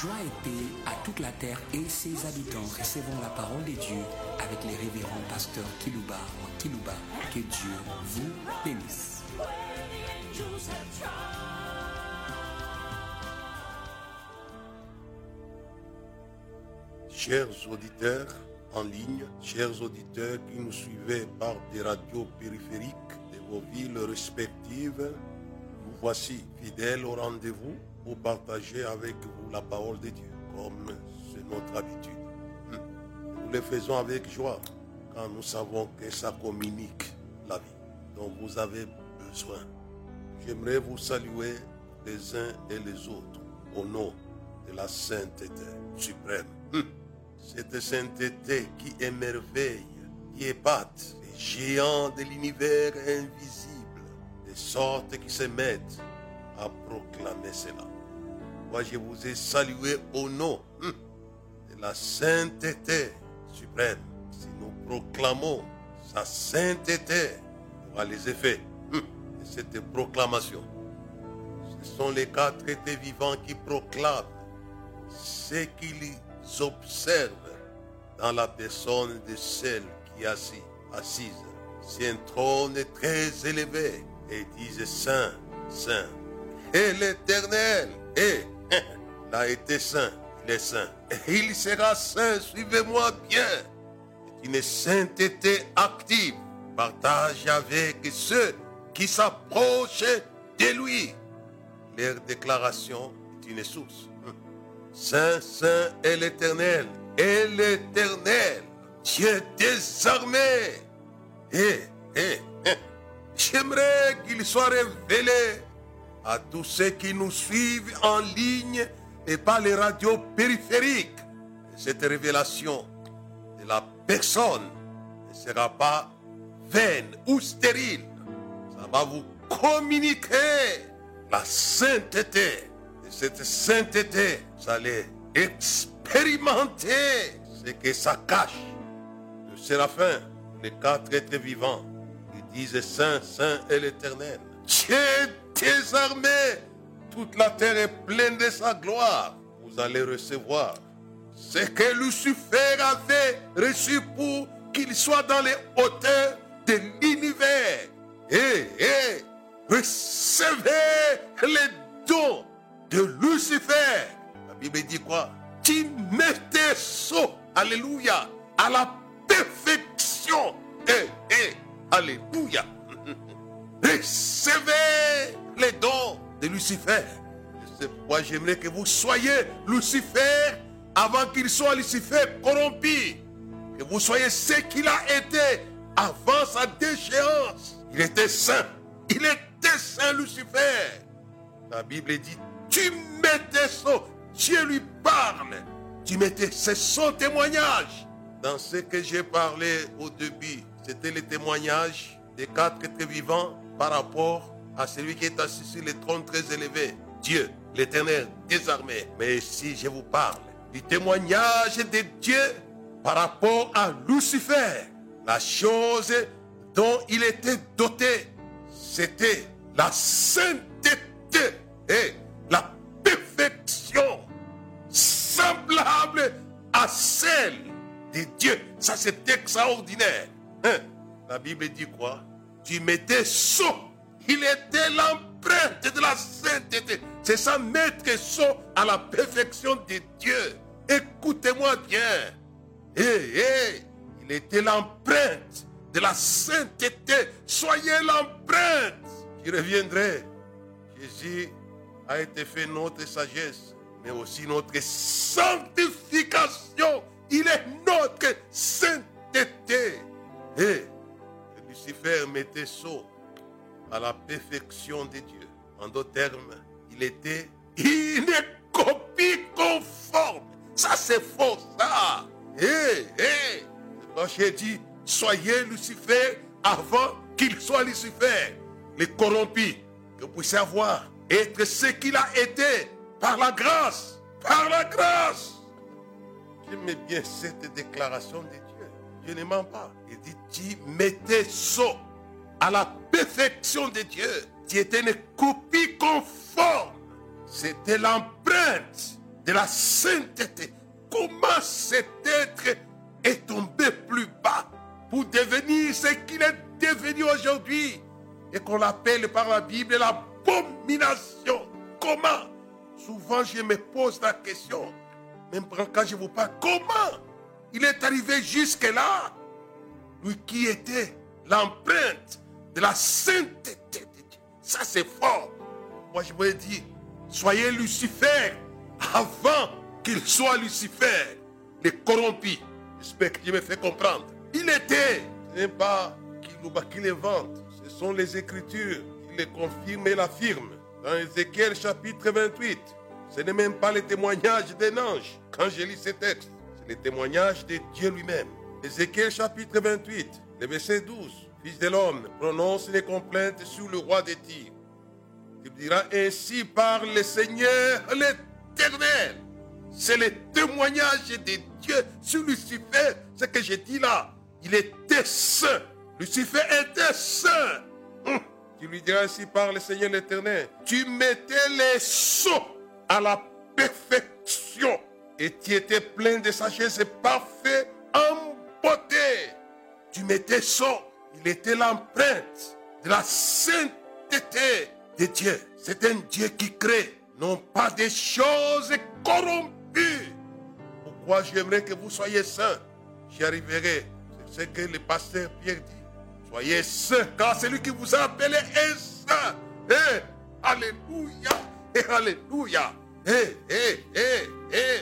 Joie et paix à toute la terre et ses habitants. Recevons la parole de Dieu avec les révérends pasteurs Kilouba Kilouba. Que Dieu vous bénisse. Chers auditeurs en ligne, chers auditeurs qui nous suivez par des radios périphériques de vos villes respectives, nous voici fidèles au rendez-vous partager avec vous la parole de Dieu, comme c'est notre habitude. Hum. Nous le faisons avec joie, quand nous savons que ça communique la vie dont vous avez besoin. J'aimerais vous saluer les uns et les autres au nom de la sainteté suprême. Hum. Cette sainteté qui émerveille, qui épate les géants de l'univers invisible, de sorte qu'ils se mettent à proclamer cela. Moi, je vous ai salué au nom hum, de la sainteté suprême. Si nous proclamons sa sainteté, il aura les effets hum, de cette proclamation. Ce sont les quatre étés vivants qui proclament ce qu'ils observent dans la personne de celle qui est assise, assise un trône très élevé et disent Saint, Saint. Et l'Éternel est, il a été saint, il est saint. Et il sera saint, suivez-moi bien. C'est une sainteté active. Partage avec ceux qui s'approchent de lui. Leur déclaration est une source. Saint, Saint est l'Éternel, et l'Éternel, Dieu des armées. Et, et, j'aimerais qu'il soit révélé à tous ceux qui nous suivent en ligne et par les radios périphériques. Cette révélation de la personne ne sera pas vaine ou stérile. Ça va vous communiquer la sainteté. Et cette sainteté, vous allez expérimenter ce que ça cache. Le séraphin, les quatre êtres vivants, ils disent Saint, Saint est l'Éternel. Dieu des armées, toute la terre est pleine de sa gloire. Vous allez recevoir ce que Lucifer avait reçu pour qu'il soit dans les hauteurs de l'univers. Et, et recevez les dons de Lucifer. La Bible dit quoi? Tu mettez saut, alléluia, à la perfection. Et, et, alléluia. Recevez les dons de Lucifer. C'est pourquoi j'aimerais que vous soyez Lucifer avant qu'il soit Lucifer corrompu. Que vous soyez ce qu'il a été avant sa déchéance. Il était saint. Il était saint Lucifer. La Bible dit, tu mettais son, Dieu lui parle. Tu mettais, c'est son témoignage. Dans ce que j'ai parlé au début, c'était le témoignage des quatre êtres vivants par rapport à celui qui est assis sur le trône très élevé, Dieu, l'éternel, désarmé. Mais si je vous parle du témoignage de Dieu par rapport à Lucifer, la chose dont il était doté, c'était la sainteté et la perfection semblable à celle de Dieu. Ça, c'est extraordinaire. Hein? La Bible dit quoi? Tu mettais saut. Il était l'empreinte de la sainteté. C'est ça, mettre saut à la perfection de Dieu. Écoutez-moi bien. Hé, hé, il était l'empreinte de la sainteté. Soyez l'empreinte qui reviendrait. Jésus a été fait notre sagesse, mais aussi notre sanctification. Il est notre sainteté. Et Lucifer mettait saut à la perfection de Dieu. En d'autres termes, il était une copie conforme. Ça, c'est faux, ça. Hé, hé. Quand j'ai dit, soyez Lucifer avant qu'il soit Lucifer. Les corrompus, que vous puissiez avoir, être ce qu'il a été par la grâce. Par la grâce. J'aime bien cette déclaration de Dieu. Dieu ne ment pas. Il dit, tu mettais saut à la de Dieu. Tu étais une copie conforme. C'était l'empreinte de la sainteté. Comment cet être est tombé plus bas pour devenir ce qu'il est devenu aujourd'hui et qu'on l'appelle par la Bible l'abomination? Comment? Souvent je me pose la question, même quand je vous parle, comment il est arrivé jusque-là? Lui qui était l'empreinte la sainteté de Dieu. Ça c'est fort. Moi je voulais dire, soyez Lucifer avant qu'il soit Lucifer, les corrompus. J'espère que je me fais comprendre. Il était, ce n'est pas qu'il les invente, ce sont les Écritures qui les confirment et l'affirment. Dans Ézéchiel chapitre 28, ce n'est même pas le témoignage d'un ange. Quand je lis ce texte, c'est le témoignage de Dieu lui-même. Ézéchiel chapitre 28, le verset 12. Fils de l'homme, prononce les complaintes sur le roi des Tyr. Tu diras ainsi par le Seigneur l'éternel. C'est le témoignage de Dieu sur Lucifer. Ce que j'ai dit là, il était saint. Lucifer était saint. Hum. Tu lui diras ainsi par le Seigneur l'éternel. Tu mettais les sceaux à la perfection et tu étais plein de sagesse et parfait en beauté. Tu mettais son, il était l'empreinte de la sainteté de Dieu. C'est un Dieu qui crée, non pas des choses corrompues. Pourquoi j'aimerais que vous soyez saints? J'y arriverai. C'est ce que le pasteur Pierre dit. Soyez saints, car celui qui vous a appelé est saint. Eh, alléluia, et alléluia. Eh, eh, eh, eh.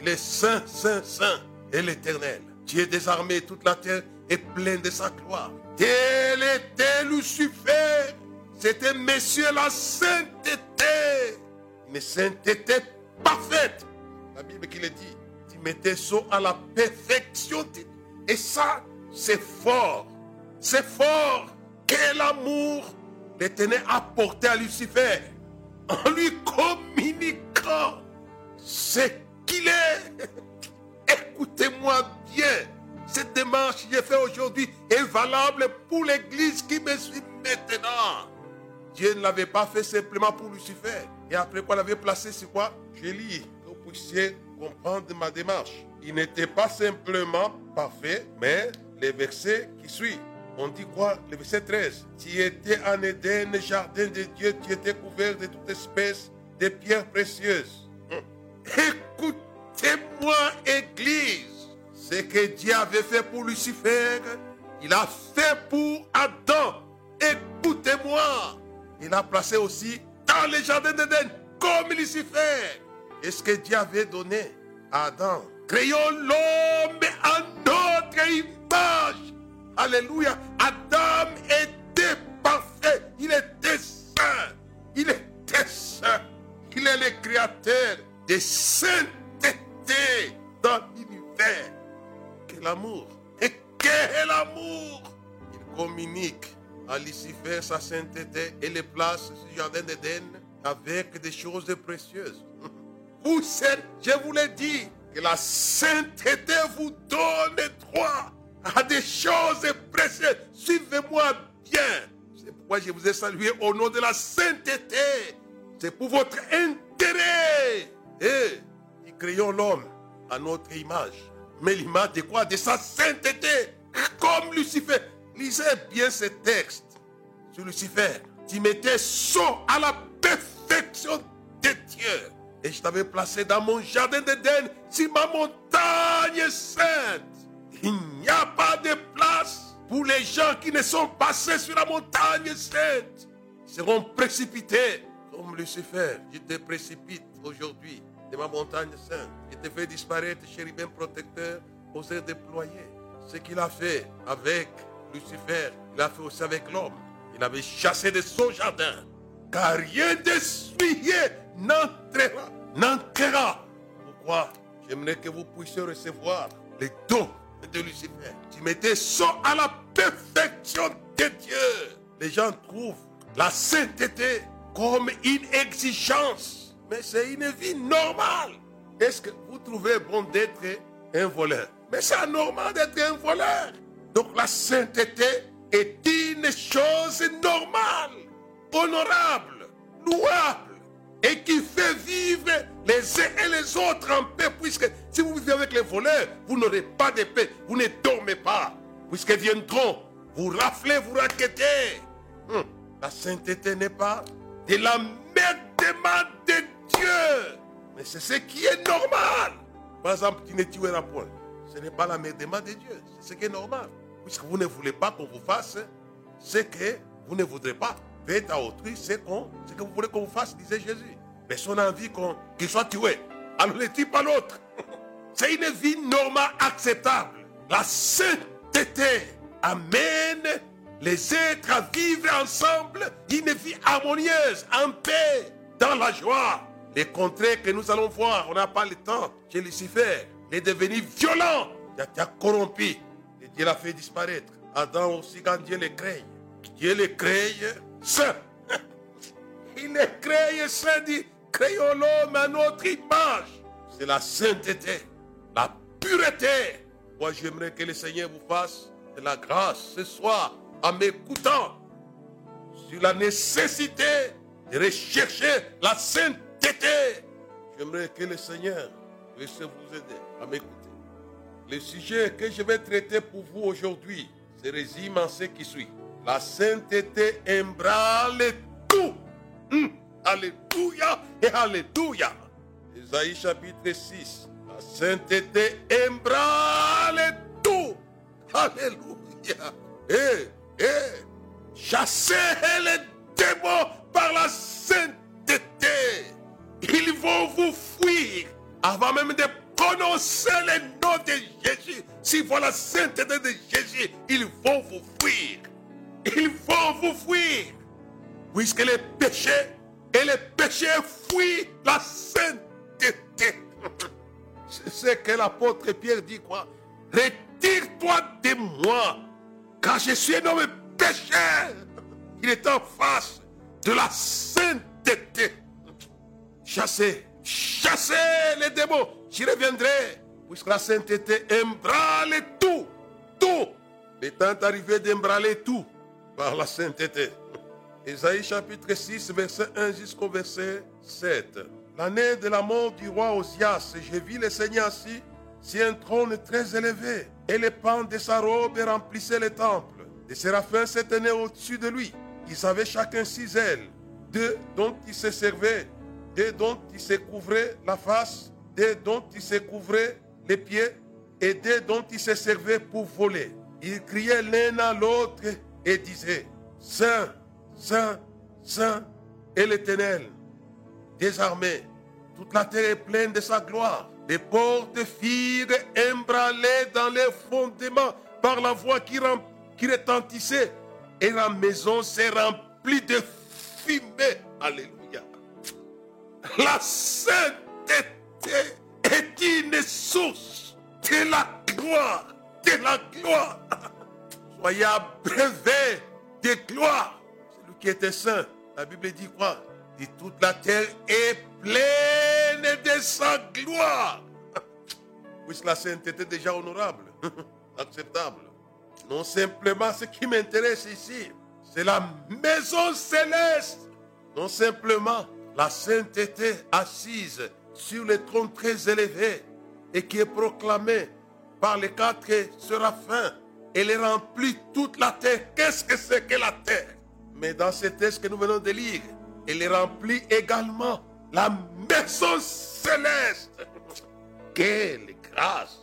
Il est saint, saint, saint et l'éternel. Dieu des armées, toute la terre est pleine de sa gloire. Tel était Lucifer. C'était Monsieur la sainteté. Une sainteté parfaite. La Bible qui le dit. Tu mettais ça à la perfection. Et ça, c'est fort. C'est fort. Quel amour l'éternel a porté à Lucifer. En lui communiquant ce qu'il est. Écoutez-moi bien. Cette démarche que j'ai fait aujourd'hui est valable pour l'église qui me suit maintenant. Dieu ne l'avait pas fait simplement pour Lucifer. Et après quoi l'avait placé sur quoi? Je lis, que vous puissiez comprendre ma démarche. Il n'était pas simplement parfait, mais les versets qui suivent. On dit quoi? Le verset 13. Tu étais en Éden, jardin de Dieu, tu étais couvert de toute espèce de pierres précieuses. Hum. Écoutez-moi, Église. Ce que Dieu avait fait pour Lucifer, il a fait pour Adam. Écoutez-moi. Il a placé aussi dans le jardin d'Éden comme Lucifer. Est-ce que Dieu avait donné à Adam Créons l'homme en notre image. Alléluia. Adam était parfait. Il était saint. Il était saint. Il est le créateur de sainteté dans l'univers l'amour? Et quel amour Il communique à Lucifer sa sainteté et les place sur le jardin d'Éden avec des choses précieuses. Vous je vous l'ai dit, que la sainteté vous donne droit à des choses précieuses. Suivez-moi bien. C'est pourquoi je vous ai salué au nom de la sainteté. C'est pour votre intérêt. Et nous créons l'homme à notre image mais l'image de quoi De sa sainteté, comme Lucifer. Lisez bien ce texte sur Lucifer. Tu m'étais son à la perfection de Dieu. Et je t'avais placé dans mon jardin d'Éden, sur ma montagne sainte. Il n'y a pas de place pour les gens qui ne sont passés sur la montagne sainte. Ils seront précipités comme Lucifer. Je te précipite aujourd'hui de ma montagne sainte. Il te fait disparaître, chérubin protecteur, oser déployer. Ce qu'il a fait avec Lucifer, il a fait aussi avec l'homme. Il avait chassé de son jardin. Car rien d'essuyé n'entrera, n'entrera. Pourquoi J'aimerais que vous puissiez recevoir les dons de Lucifer. Tu mettais ça à la perfection de Dieu. Les gens trouvent la sainteté comme une exigence mais c'est une vie normale. Est-ce que vous trouvez bon d'être un voleur? Mais c'est anormal d'être un voleur. Donc la sainteté est une chose normale, honorable, louable. et qui fait vivre les uns et les autres en paix, puisque si vous vivez avec les voleurs, vous n'aurez pas de paix, vous ne dormez pas, puisque viendront vous rafler, vous raqueter. Hum, La sainteté n'est pas de la main de Mais c'est ce qui est normal. Par exemple, tu ne tueras point. Ce n'est pas la main de Dieu, c'est ce qui est normal. Puisque vous ne voulez pas qu'on vous fasse ce que vous ne voudrez pas. Faites à autrui ce, qu'on- ce que vous voulez qu'on vous fasse, disait Jésus. Personne n'a envie qu'on- qu'il soit tué. Alors ne tue pas l'autre. C'est une vie normale acceptable. La sainteté amène les êtres à vivre ensemble une vie harmonieuse, en paix, dans la joie. Les contraires que nous allons voir, on n'a pas le temps. Chez Lucifer, il est devenu violent. Il a- il a corrompu. Et Dieu l'a fait disparaître. Adam aussi, quand Dieu le crée, Dieu le crée saint. Il le crée saint, dit, créons l'homme à notre image. C'est la sainteté, la pureté. Moi, j'aimerais que le Seigneur vous fasse de la grâce ce soir en m'écoutant sur la nécessité de rechercher la sainteté. J'aimerais que le Seigneur puisse vous aider à m'écouter. Le sujet que je vais traiter pour vous aujourd'hui se résume en ce qui suit. La sainteté embrale tout. Hum, Alléluia et Alléluia. Isaïe chapitre 6. La sainteté embrale tout. Alléluia. Et, et, chassez les démons par la sainteté. Ils vont vous fuir avant même de prononcer le nom de Jésus. Si voilà la sainteté de Jésus, ils vont vous fuir. Ils vont vous fuir. Puisque les péchés et les péchés fuient la sainteté. C'est ce que l'apôtre Pierre dit quoi Retire-toi de moi, car je suis un homme pécheur. Il est en face de la sainteté. Chassez, chassez les démons. J'y reviendrai, puisque la sainteté embrale tout, tout. Le temps est arrivé d'embraler tout par la sainteté. Ésaïe chapitre 6, verset 1 jusqu'au verset 7. L'année de la mort du roi Osias, j'ai vu le Seigneur assis sur un trône très élevé, et les pans de sa robe remplissaient le temple. Des séraphins se tenaient au-dessus de lui. Ils avaient chacun six ailes, deux dont ils se servaient, deux dont ils se couvraient la face, deux dont ils se couvraient les pieds, et deux dont ils se servaient pour voler. Ils criaient l'un à l'autre et disaient, Saint, Saint, Saint est l'Éternel, des armées. Toute la terre est pleine de sa gloire. Les portes firent embralées dans les fondements par la voix qui, qui retentissait. Et la maison s'est remplie de fumée. Alléluia. La sainteté est une source de la gloire, de la gloire. Soyez abreuvés de gloire. Celui qui était saint, la Bible dit quoi? Dit toute la terre est pleine de sa gloire. Puisque la sainteté est déjà honorable, acceptable. Non simplement ce qui m'intéresse ici, c'est la maison céleste. Non simplement la sainteté assise sur le trône très élevé et qui est proclamée par les quatre séraphins. Elle remplit toute la terre. Qu'est-ce que c'est que la terre? Mais dans ce texte que nous venons de lire, elle remplit également la maison céleste. Quelle grâce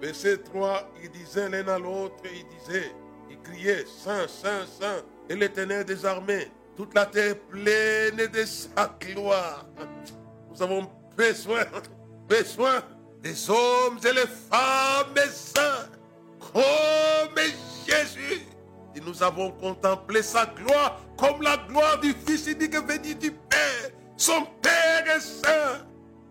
Verset 3, il disait l'un à l'autre, il disait, il criait, Saint, Saint, Saint, et l'éternel des armées, toute la terre pleine de sa gloire. Nous avons besoin, besoin des hommes et les femmes saints, comme Jésus. Et nous avons contemplé sa gloire comme la gloire du Fils unique venu du Père. Son Père est saint.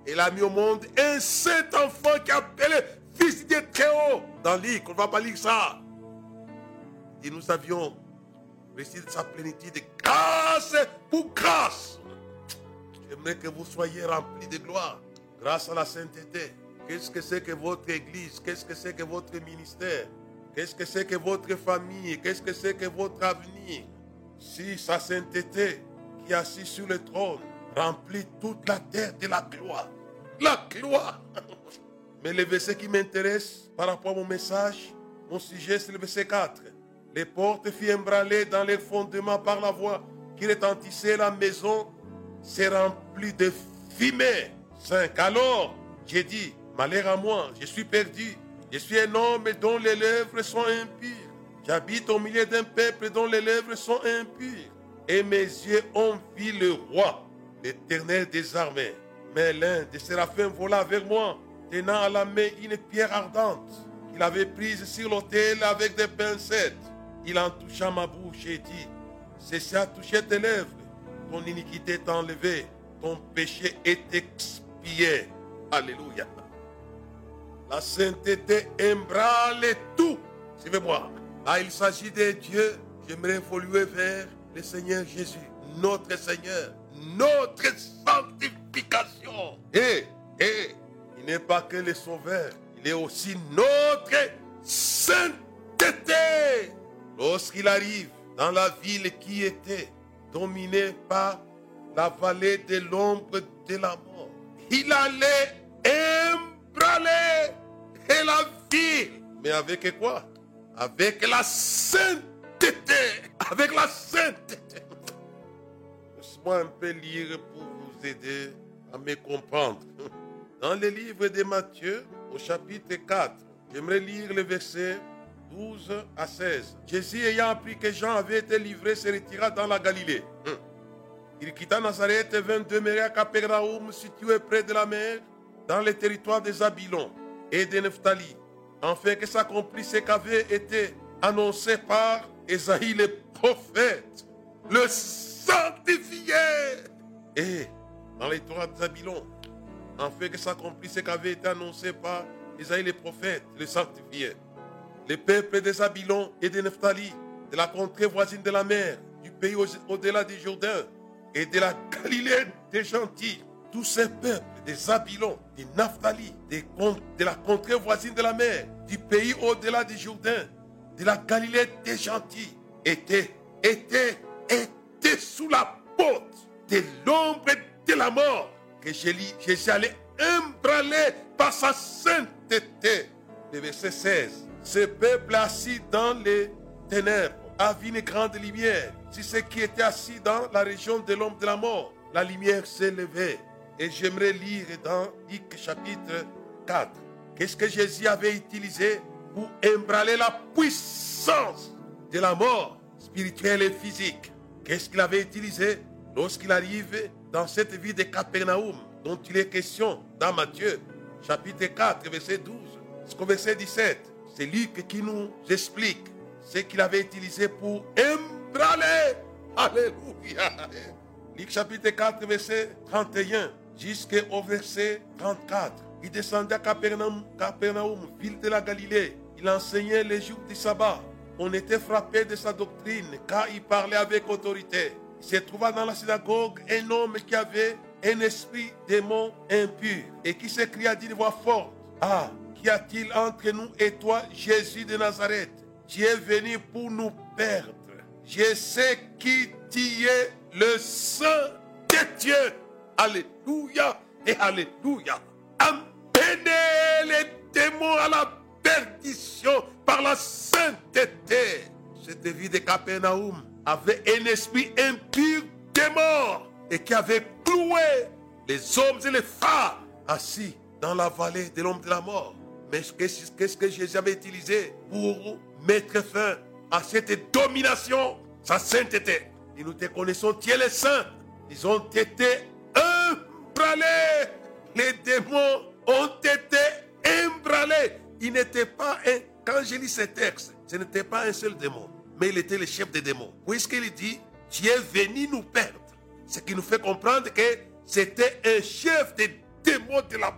Il a mis au monde un saint enfant qui est appelé Fils de Théo. Dans le livre, on ne va pas lire ça. Et nous avions de sa plénitude de grâce pour grâce. J'aimerais que vous soyez remplis de gloire grâce à la sainteté. Qu'est-ce que c'est que votre église? Qu'est-ce que c'est que votre ministère? Qu'est-ce que c'est que votre famille? Qu'est-ce que c'est que votre avenir? Si sa sainteté qui est assise sur le trône remplit toute la terre de la gloire. La gloire. Mais le verset qui m'intéresse par rapport à mon message, mon sujet, c'est le verset 4. Les portes furent embranlées dans les fondements par la voix qui retentissait. La maison s'est remplie de fumée. 5. Alors, j'ai dit, malheur à moi, je suis perdu. Je suis un homme dont les lèvres sont impures. J'habite au milieu d'un peuple dont les lèvres sont impures. Et mes yeux ont vu le roi, l'éternel des armées. Mais l'un des séraphins vola vers moi, tenant à la main une pierre ardente qu'il avait prise sur l'autel avec des pincettes. Il en toucha ma bouche et dit, cessez à toucher tes lèvres, ton iniquité est enlevée, ton péché est expié. Alléluia. La sainteté embrale tout. Suivez-moi. Là, il s'agit de Dieu. J'aimerais évoluer vers le Seigneur Jésus, notre Seigneur, notre sanctification. Et, et, il n'est pas que le Sauveur, il est aussi notre sainteté. Lorsqu'il arrive dans la ville qui était dominée par la vallée de l'ombre de la mort, il allait embraler et la ville. Mais avec quoi? Avec la sainteté. Avec la sainteté. Laisse-moi un peu lire pour vous aider à me comprendre. Dans le livre de Matthieu, au chapitre 4, j'aimerais lire le verset 12 à 16. Jésus ayant appris que Jean avait été livré se retira dans la Galilée. Hum. Il quitta Nazareth et vint demeurer à Capernaum, situé près de la mer, dans le territoire des Abilons et de Nephtali, afin que s'accomplisse ce qu'avait été annoncé par Esaïe le prophète, le sanctifié. Et dans les territoires des Abilons, afin que s'accomplisse ce qu'avait été annoncé par Esaïe le prophète, le sanctifié. Les peuples des Abilons et de Nephtali, de la contrée voisine de la mer, du pays au-delà du Jourdain et de la Galilée des gentils, tous ces peuples des Abilons, des Naphtali, des, de la contrée voisine de la mer, du pays au-delà du Jourdain, de la Galilée des gentils, étaient, étaient, étaient sous la porte de l'ombre de la mort que Jésus allait embraler par sa sainteté. Le verset 16. Ce peuple assis dans les ténèbres a vu une grande lumière. Si ce qui était assis dans la région de l'ombre de la mort, la lumière s'est levée. Et j'aimerais lire dans Luc chapitre 4. Qu'est-ce que Jésus avait utilisé pour embraler la puissance de la mort spirituelle et physique? Qu'est-ce qu'il avait utilisé lorsqu'il arrive dans cette vie de Capernaum dont il est question dans Matthieu chapitre 4 verset 12 jusqu'au verset 17 C'est Luc qui nous explique ce qu'il avait utilisé pour embraler. Alléluia. Luc chapitre 4 verset 31 jusqu'au verset 34. Il descendait à Capernaum, Capernaum, ville de la Galilée. Il enseignait les jours du sabbat. On était frappé de sa doctrine car il parlait avec autorité. Il se trouva dans la synagogue un homme qui avait un esprit démon impur et qui s'écria d'une voix forte Ah, qu'y a-t-il entre nous et toi, Jésus de Nazareth? Tu es venu pour nous perdre. Je sais qui tu es, le Saint de Dieu. Alléluia et Alléluia. Amenez les démons à la perdition par la sainteté. Cette vie de Capernaum avait un esprit impur des morts et qui avait cloué les hommes et les femmes assis dans la vallée de l'ombre de la mort. Mais qu'est-ce que Jésus avait utilisé pour mettre fin à cette domination? Sa sainteté. Et nous te connaissons, tu es le saint. Ils ont été emballés. Les démons ont été emballés. Il n'était pas un. Quand je lis ce texte, ce n'était pas un seul démon, mais il était le chef des démons. Puisqu'il dit Tu es venu nous perdre. Ce qui nous fait comprendre que c'était un chef des démons de la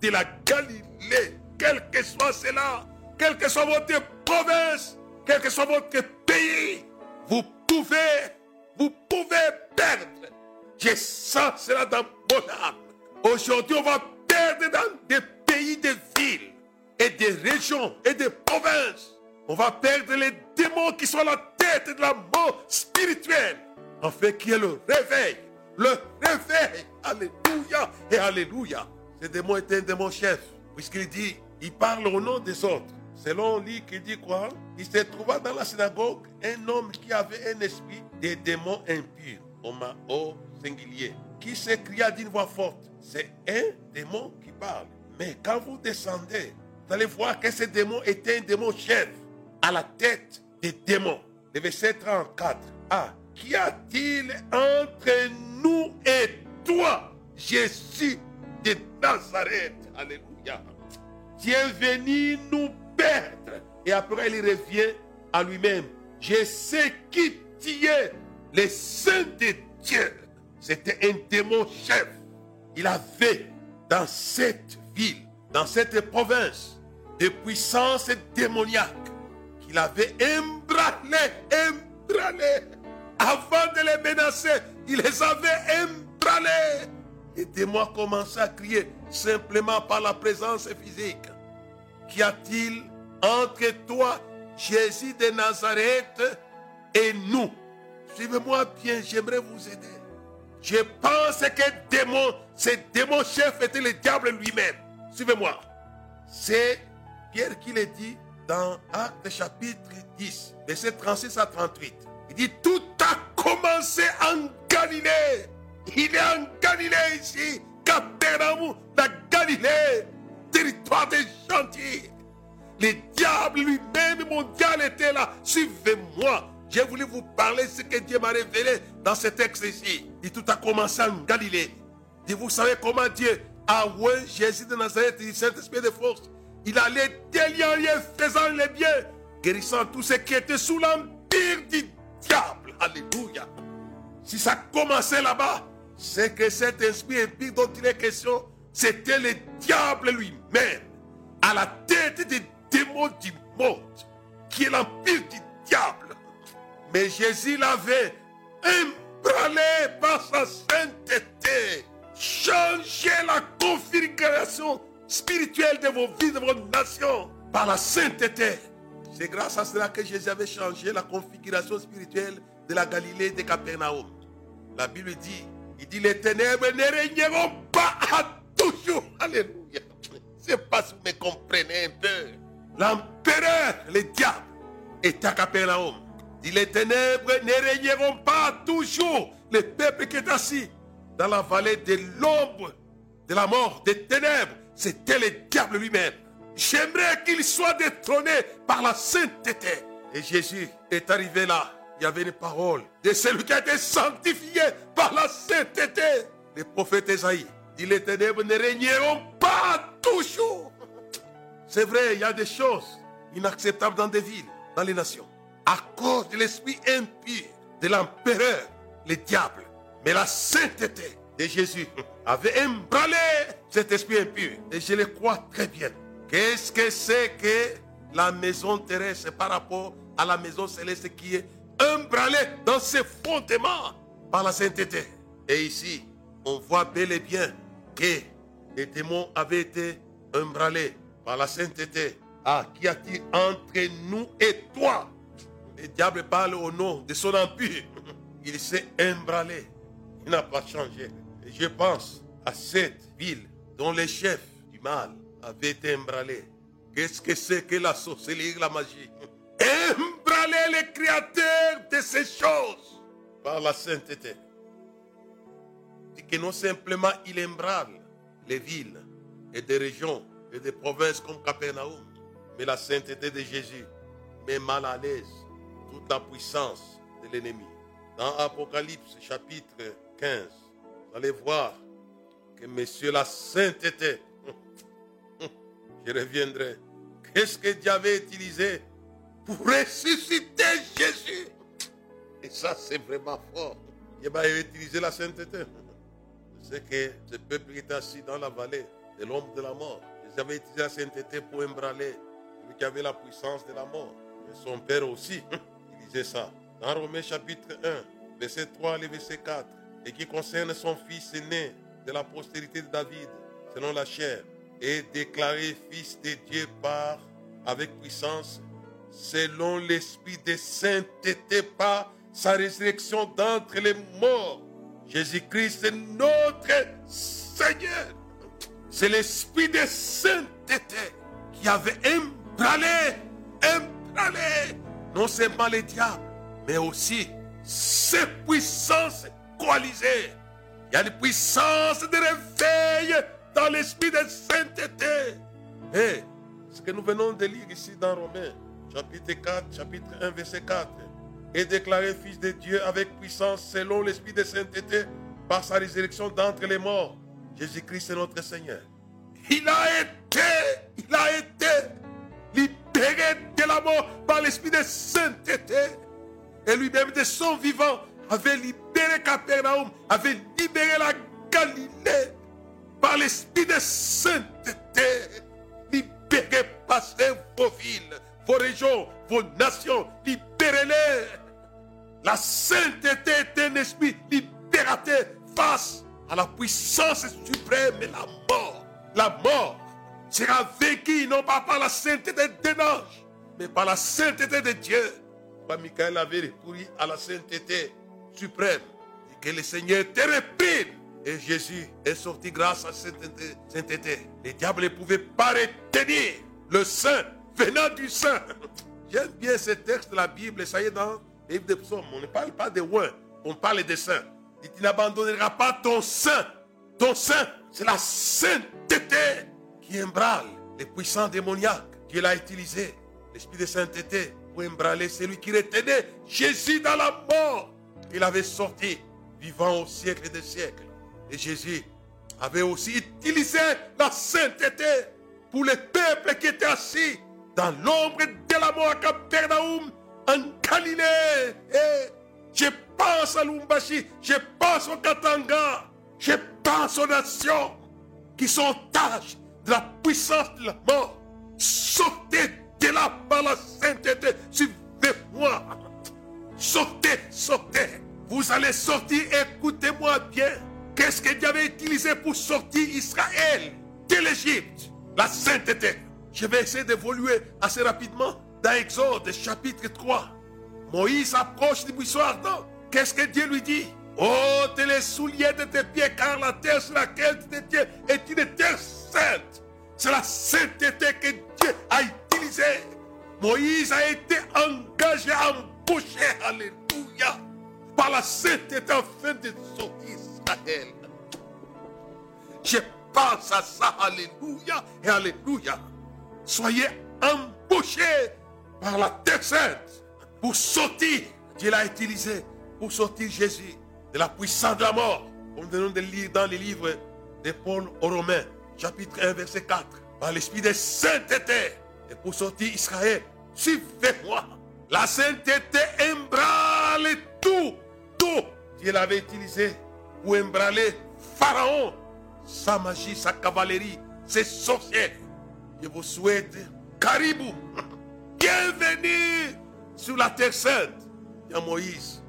de la Galilée. Quel que soit cela, quelle que soit votre province, quel que soit votre pays, vous pouvez, vous pouvez perdre. Je sens cela dans mon âme. Aujourd'hui, on va perdre dans des pays, des villes et des régions et des provinces. On va perdre les démons qui sont à la tête de la mort spirituelle. En fait, qu'il y ait le réveil le réveille. Alléluia et Alléluia. Ce démon était un démon chef, puisqu'il dit, il parle au nom des autres. Selon lui, qui dit quoi Il se trouva dans la synagogue un homme qui avait un esprit des démons impurs, au singulier, qui s'écria d'une voix forte. C'est un démon qui parle. Mais quand vous descendez, vous allez voir que ce démon était un démon chef à la tête des démons. Le verset 34. Ah, qu'y a-t-il entre nous et toi, Jésus de Nazareth? Alléluia. Tu es venu nous perdre. Et après, il revient à lui-même. Je sais qui tu es, le Saint de Dieu. C'était un démon chef. Il avait dans cette ville, dans cette province, des puissances démoniaques qu'il avait embranlées, embranlées. Avant de les menacer, il les avait embranlées. Et mois commençaient à crier simplement par la présence physique. Qu'y a-t-il entre toi, Jésus de Nazareth, et nous? Suivez-moi bien, j'aimerais vous aider. Je pense que démon, ce démon chef était le diable lui-même. Suivez-moi. C'est Pierre qui le dit dans Actes chapitre 10, verset 36 à 38. Il dit, tout a commencé en Galilée. Il est en Galilée ici. Capernaum, Galilée, territoire des gentils. Le diable lui-même mondial était là. Suivez-moi. J'ai voulu vous parler de ce que Dieu m'a révélé dans ce texte ici. Et tout a commencé en Galilée. Et vous savez comment Dieu a oué Jésus de Nazareth et Saint-Esprit de force. Il allait délier faisant le bien, guérissant tous ceux qui étaient sous l'empire du diable. Alléluia. Si ça commençait là-bas, c'est que cet esprit impie dont il est question, c'était le diable lui-même, à la tête des démons du monde, qui est l'empire du diable. Mais Jésus l'avait emballé par sa sainteté, changé la configuration spirituelle de vos vies, de vos nations, par la sainteté. C'est grâce à cela que Jésus avait changé la configuration spirituelle de la Galilée de Capernaum. La Bible dit, il dit, les ténèbres ne régneront pas à toujours. Alléluia. C'est pas si vous me comprenez un peu. L'empereur, le diable, est à Capernaum. Dit, les ténèbres ne régneront pas toujours. Le peuple qui est assis dans la vallée de l'ombre, de la mort, des ténèbres, c'était le diable lui-même. J'aimerais qu'il soit détrôné par la sainteté. Et Jésus est arrivé là il y avait une parole de celui qui a été sanctifié par la sainteté. Le prophète Esaïe dit les ténèbres ne régneront pas toujours. C'est vrai, il y a des choses inacceptables dans des villes, dans les nations, à cause de l'esprit impur de l'empereur, le diable. Mais la sainteté de Jésus avait emballé cet esprit impur. Et je le crois très bien. Qu'est-ce que c'est que la maison terrestre par rapport à la maison céleste qui est embranlé dans ses fondements par la sainteté? Et ici, on voit bel et bien que les démons avaient été embranlés par la sainteté. Ah, qu'y a-t-il entre nous et toi? Le diable parle au nom de son empire. Il s'est embranlé. Il n'a pas changé. Et je pense à cette ville dont les chefs du mal avaient été embranlés. Qu'est-ce que c'est que la sorcellerie, la magie? Embraler le créateur de ces choses par la sainteté. Et que non simplement il embrale les villes et des régions et des provinces comme Capernaum, mais la sainteté de Jésus met mal à l'aise toute la puissance de l'ennemi. Dans Apocalypse chapitre 15, vous allez voir que Monsieur la sainteté, je reviendrai, qu'est-ce que Dieu avait utilisé pour ressusciter Jésus? Et ça, c'est vraiment fort. Il va utiliser la sainteté. C'est que ce peuple est assis dans la vallée de l'ombre de la mort, ils avaient utilisé la sainteté pour embraler celui qui avait la puissance de la mort. Et son père aussi, il disait ça. Dans Romains chapitre 1, verset 3 et verset 4, et qui concerne son fils aîné de la postérité de David, selon la chair, et déclaré fils de Dieu par, avec puissance, selon l'esprit de sainteté par sa résurrection d'entre les morts, Jésus-Christ est notre Seigneur. C'est l'Esprit de sainteté qui avait emballé, emballé, non seulement les diables, mais aussi ses puissances coalisées. Il y a une puissance de réveil dans l'esprit de sainteté. Et ce que nous venons de lire ici dans Romains, chapitre 4, chapitre 1, verset 4, est déclaré fils de Dieu avec puissance selon l'esprit de sainteté par sa résurrection d'entre les morts. Jésus-Christ est notre Seigneur. Il a été, il a été libéré de la mort par l'esprit de sainteté. Et lui-même de son vivant avait libéré Capernaum, avait libéré la Galilée par l'esprit de sainteté. Libérez, passez vos villes, vos régions, vos nations, libérez-les. La sainteté est un esprit libérateur face à la puissance suprême et la mort. La mort sera vécue non pas par la sainteté d'un ange, mais par la sainteté de Dieu. Pas Michael avait recouru à la sainteté suprême. Et que le Seigneur te réprime. Et Jésus est sorti grâce à cette sainteté. Les diables ne pouvaient pas retenir le saint venant du saint. J'aime bien ce texte de la Bible. Ça y est dans le livre des. On ne parle pas de loin. On parle des saints. Et tu n'abandonneras pas ton saint. Ton saint, c'est la sainteté qui embrale les puissants démoniaques qu'il a utilisé. L'esprit de sainteté pour embraler celui qui retenait Jésus dans la mort. Il avait sorti, vivant au siècle des siècles. Et Jésus avait aussi utilisé la sainteté pour les peuples qui étaient assis dans l'ombre de la mort à Capernaum, en Galilée. Et je pense à Lumbashi, je pense au Katanga, je pense aux nations qui sont tâches de la puissance de la mort. Sortez de là par la sainteté, suivez-moi. Sortez, sortez. Vous allez sortir, écoutez-moi bien. Qu'est-ce que Dieu avait utilisé pour sortir Israël de l'Égypte? La sainteté. Je vais essayer d'évoluer assez rapidement dans Exode chapitre 3. Moïse approche du buisson ardent. Qu'est-ce que Dieu lui dit? Ôte les souliers de tes pieds, car la terre sur laquelle tu te tiens est une terre sainte. C'est la sainteté que Dieu a utilisée. Moïse a été engagé, embauché, alléluia, par la sainteté afin de sortir Israël. Je pense à ça, alléluia et alléluia. Soyez embauchés par la terre sainte pour sortir. Dieu l'a utilisé pour sortir Jésus de la puissance de la mort. Comme nous venons de lire dans les livres de Paul aux Romains, chapitre 1, verset 4. Par l'esprit de sainteté. Et pour sortir Israël, suivez-moi. La sainteté embrale tout. Tout. Dieu l'avait utilisé pour embraler Pharaon, sa magie, sa cavalerie, ses sorciers. Je vous souhaite caribou. Bienvenue sur la terre sainte. A Moïse.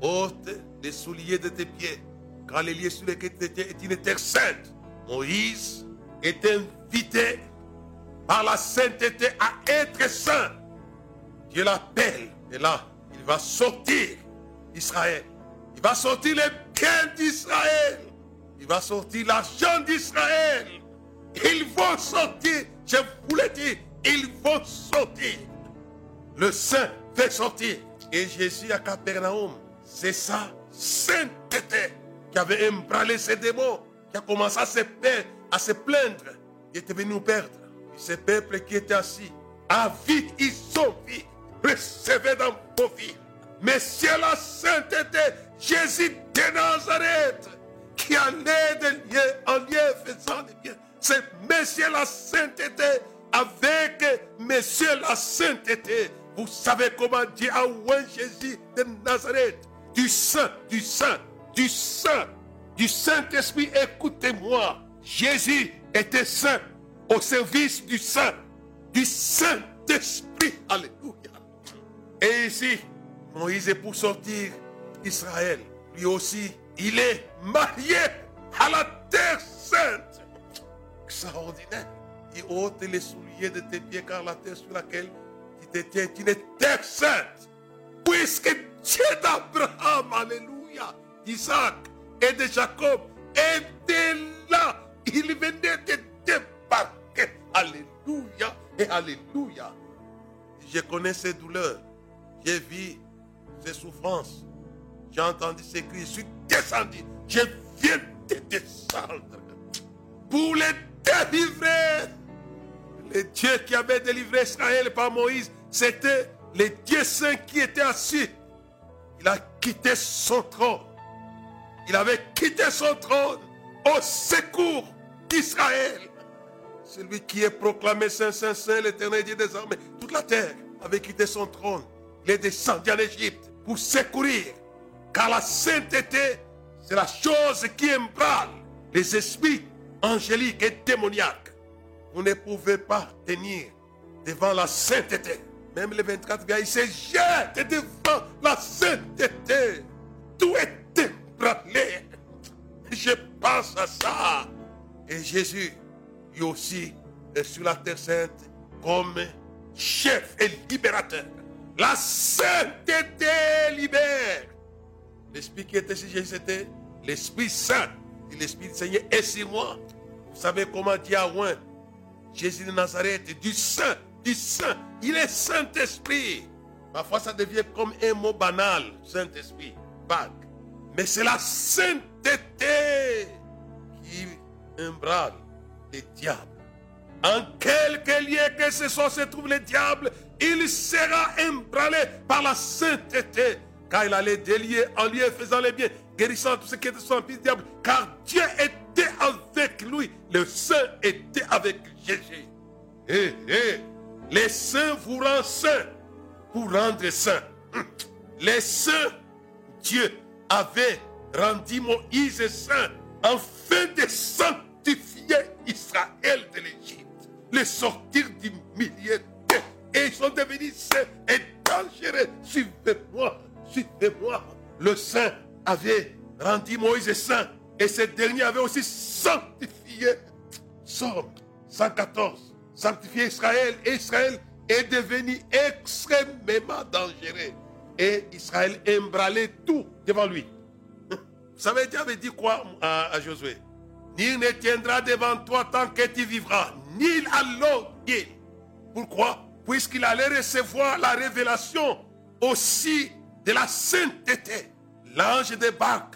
Ôte les souliers de tes pieds, car les lieux sur lesquels tu étais est une terre sainte. Moïse est invité par la sainteté à être saint. Dieu l'appelle. Et là, il va sortir Israël. Il va sortir les biens d'Israël. Il va sortir l'argent d'Israël. Ils vont sortir. Je vous l'ai dit. Ils vont sortir. Le saint fait sortir. Et Jésus à Capernaum, c'est sa sainteté qui avait emballé ces démons, qui a commencé à se, plaindre. Il était venu nous perdre. Et ces peuples qui étaient assis, à vie, ils sont vie. Recevez dans vos vies. Mais c'est la sainteté, Jésus de Nazareth, qui allait de lieu en lieu faisant des biens. C'est Monsieur la sainteté avec Monsieur la sainteté. Vous savez comment Dieu a oint Jésus de Nazareth. Du Saint, du Saint, du Saint, du Saint-Esprit. Écoutez-moi. Jésus était saint au service du Saint, du Saint-Esprit. Alléluia. Et ici, Moïse est pour sortir Israël. Lui aussi, il est marié à la terre sainte. Extraordinaire. Il ôte les souliers de tes pieds car la terre sur laquelle tu te est une terre sainte. Puisque Dieu d'Abraham, alléluia, d'Isaac et de Jacob étaient là. Ils venaient de débarquer. Alléluia et Alléluia. Je connais ces douleurs. J'ai vu ces souffrances. J'ai entendu ces cris. Je suis descendu. Je viens de descendre pour les délivrer. Le Dieu qui avait délivré Israël par Moïse, c'était le Dieu saint qui était assis. Il a quitté son trône. Il avait quitté son trône au secours d'Israël. Celui qui est proclamé Saint, Saint, Saint, l'éternel Dieu des armées. Toute la terre avait quitté son trône. Il est descendu en Égypte pour secourir. Car la sainteté, c'est la chose qui ébranle les esprits angéliques et démoniaques. Vous ne pouvez pas tenir devant la sainteté. Même les 24 gars, ils se jettent devant la sainteté. Tout est ébranlé. Je pense à ça. Et Jésus, lui aussi, est sur la terre sainte comme chef et libérateur. La sainteté libère. L'Esprit qui était sur Jésus, c'était l'Esprit Saint. L'Esprit du Seigneur est sur moi. Vous savez comment dire à Jésus de Nazareth, du Saint, du Saint. Il est Saint-Esprit. Parfois, ça devient comme un mot banal, Saint-Esprit, vague. Mais c'est la sainteté qui embrale les diables. En quelque lieu que ce soit se trouve le diable, il sera embranlé par la sainteté. Car il allait délier en lieu faisant les biens, guérissant tout ce qui était son fils diable. Car Le saint était avec Jésus. Et, et les saints vous rendent saints pour rendre saints. Les saints, Dieu avait rendu Moïse saint afin de sanctifier Israël de l'Égypte, les sortir du milieu et ils sont devenus saints et dangereux. Suivez-moi, suivez-moi. Le saint avait rendu Moïse saint et ce dernier avait aussi sanctifié. Somme 114. Sanctifié Israël Israël est devenu extrêmement dangereux. Et Israël embralait tout devant lui. Vous savez, Dieu avait dit quoi à, Josué? Nil ne tiendra devant toi tant que tu vivras. Nil à l'eau, Pourquoi? Puisqu'il allait recevoir la révélation aussi de la sainteté. L'ange débarque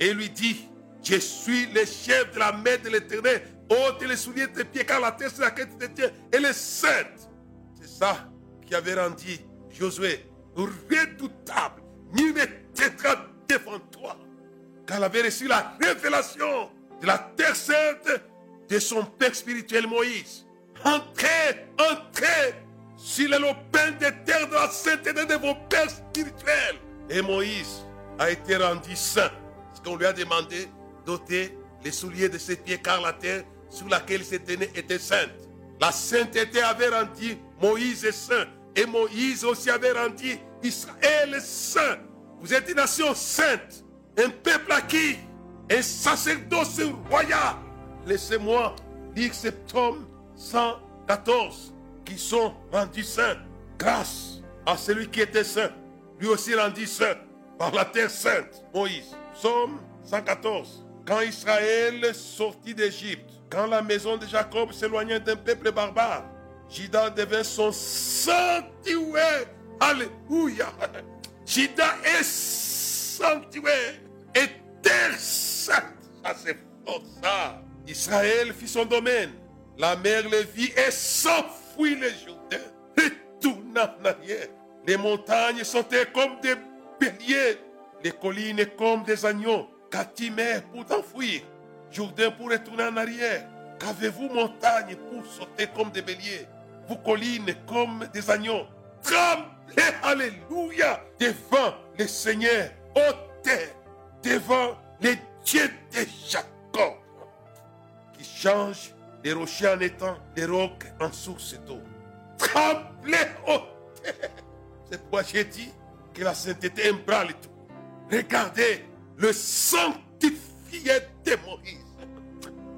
et lui dit, je suis le chef de la main de l'éternel. ôte les souliers de tes pieds car la terre sur laquelle tu te tiens, elle est sainte. C'est ça qui avait rendu Josué redoutable. Nul ne tiendra devant toi. Car il avait reçu la révélation de la terre sainte de son père spirituel Moïse. Entrez, entrez sur les lopins des terres de la sainteté de vos pères spirituels. Et Moïse a été rendu saint. Parce qu'on lui a demandé d'ôter les souliers de ses pieds car la terre sur laquelle il se tenait était sainte. La sainteté avait rendu Moïse saint. Et Moïse aussi avait rendu Israël saint. Vous êtes une nation sainte, un peuple acquis, un sacerdoce royal. Laissez-moi lire ce psaume 114 qui sont rendus saints grâce à celui qui était saint, lui aussi rendu saint par la terre sainte, Moïse. Psaume 114. Quand Israël sortit d'Égypte, quand la maison de Jacob s'éloignait d'un peuple barbare, Jida devint son sanctuaire. Alléluia. Jida est sanctuaire et terre sainte. C'est fort. Israël fit son domaine. La mer le vit et s'enfuit le Jourdain. Retourna en arrière. Les montagnes sont comme des béliers. Les collines comme des agneaux. Katimère pour t'enfuir. Jourdain pour retourner en arrière. Qu'avez-vous montagne pour sauter comme des béliers Vous collines comme des agneaux? Tremblez, alléluia, devant le Seigneur, ô terre, devant les dieux de Jacob, qui change les rochers en étant des rocs en source d'eau. Tremblez, ô terre. C'est pourquoi j'ai dit que la sainteté embranle tout. Regardez le sanctifié de Moïse.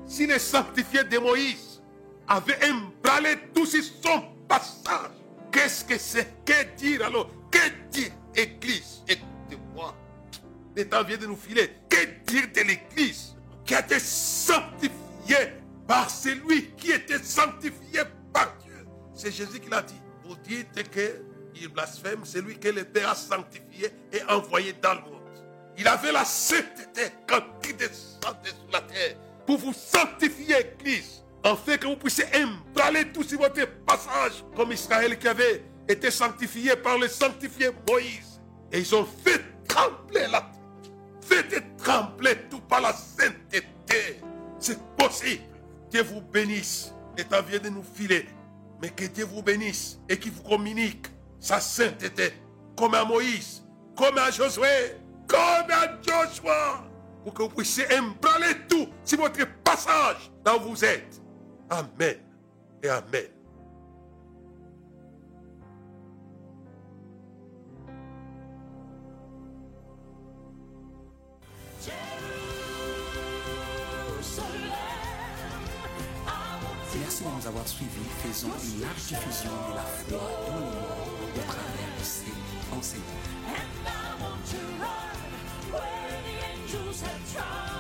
Si le sanctifié de Moïse avait emballé tout son passage, qu'est-ce que c'est? Que dire alors? Que dire Église? Écoutez-moi. Le temps vient de nous filer. que dire de l'Église qui a été sanctifiée par celui qui était sanctifié par Dieu? C'est Jésus qui l'a dit. Vous dites qu'il blasphème celui que le Père a sanctifié et envoyé dans le monde. Il avait la sainteté quand il descendait sur la terre pour vous sanctifier, Église, afin que vous puissiez emballer tout sur votre passage, comme Israël qui avait été sanctifié par le sanctifié Moïse. Et ils ont fait trembler la terre. Faites trembler tout par la sainteté. C'est possible. Dieu vous bénisse. Et temps vient de nous filer. Mais que Dieu vous bénisse et qu'il vous communique sa sainteté, comme à Moïse, comme à Josué, comme à Joshua, pour que vous puissiez embraler tout sur votre passage là où vous êtes. Amen et Amen. Merci de nous avoir suivis. Faisons une large diffusion de la foi dans le monde au travers de ces enseignements. to try.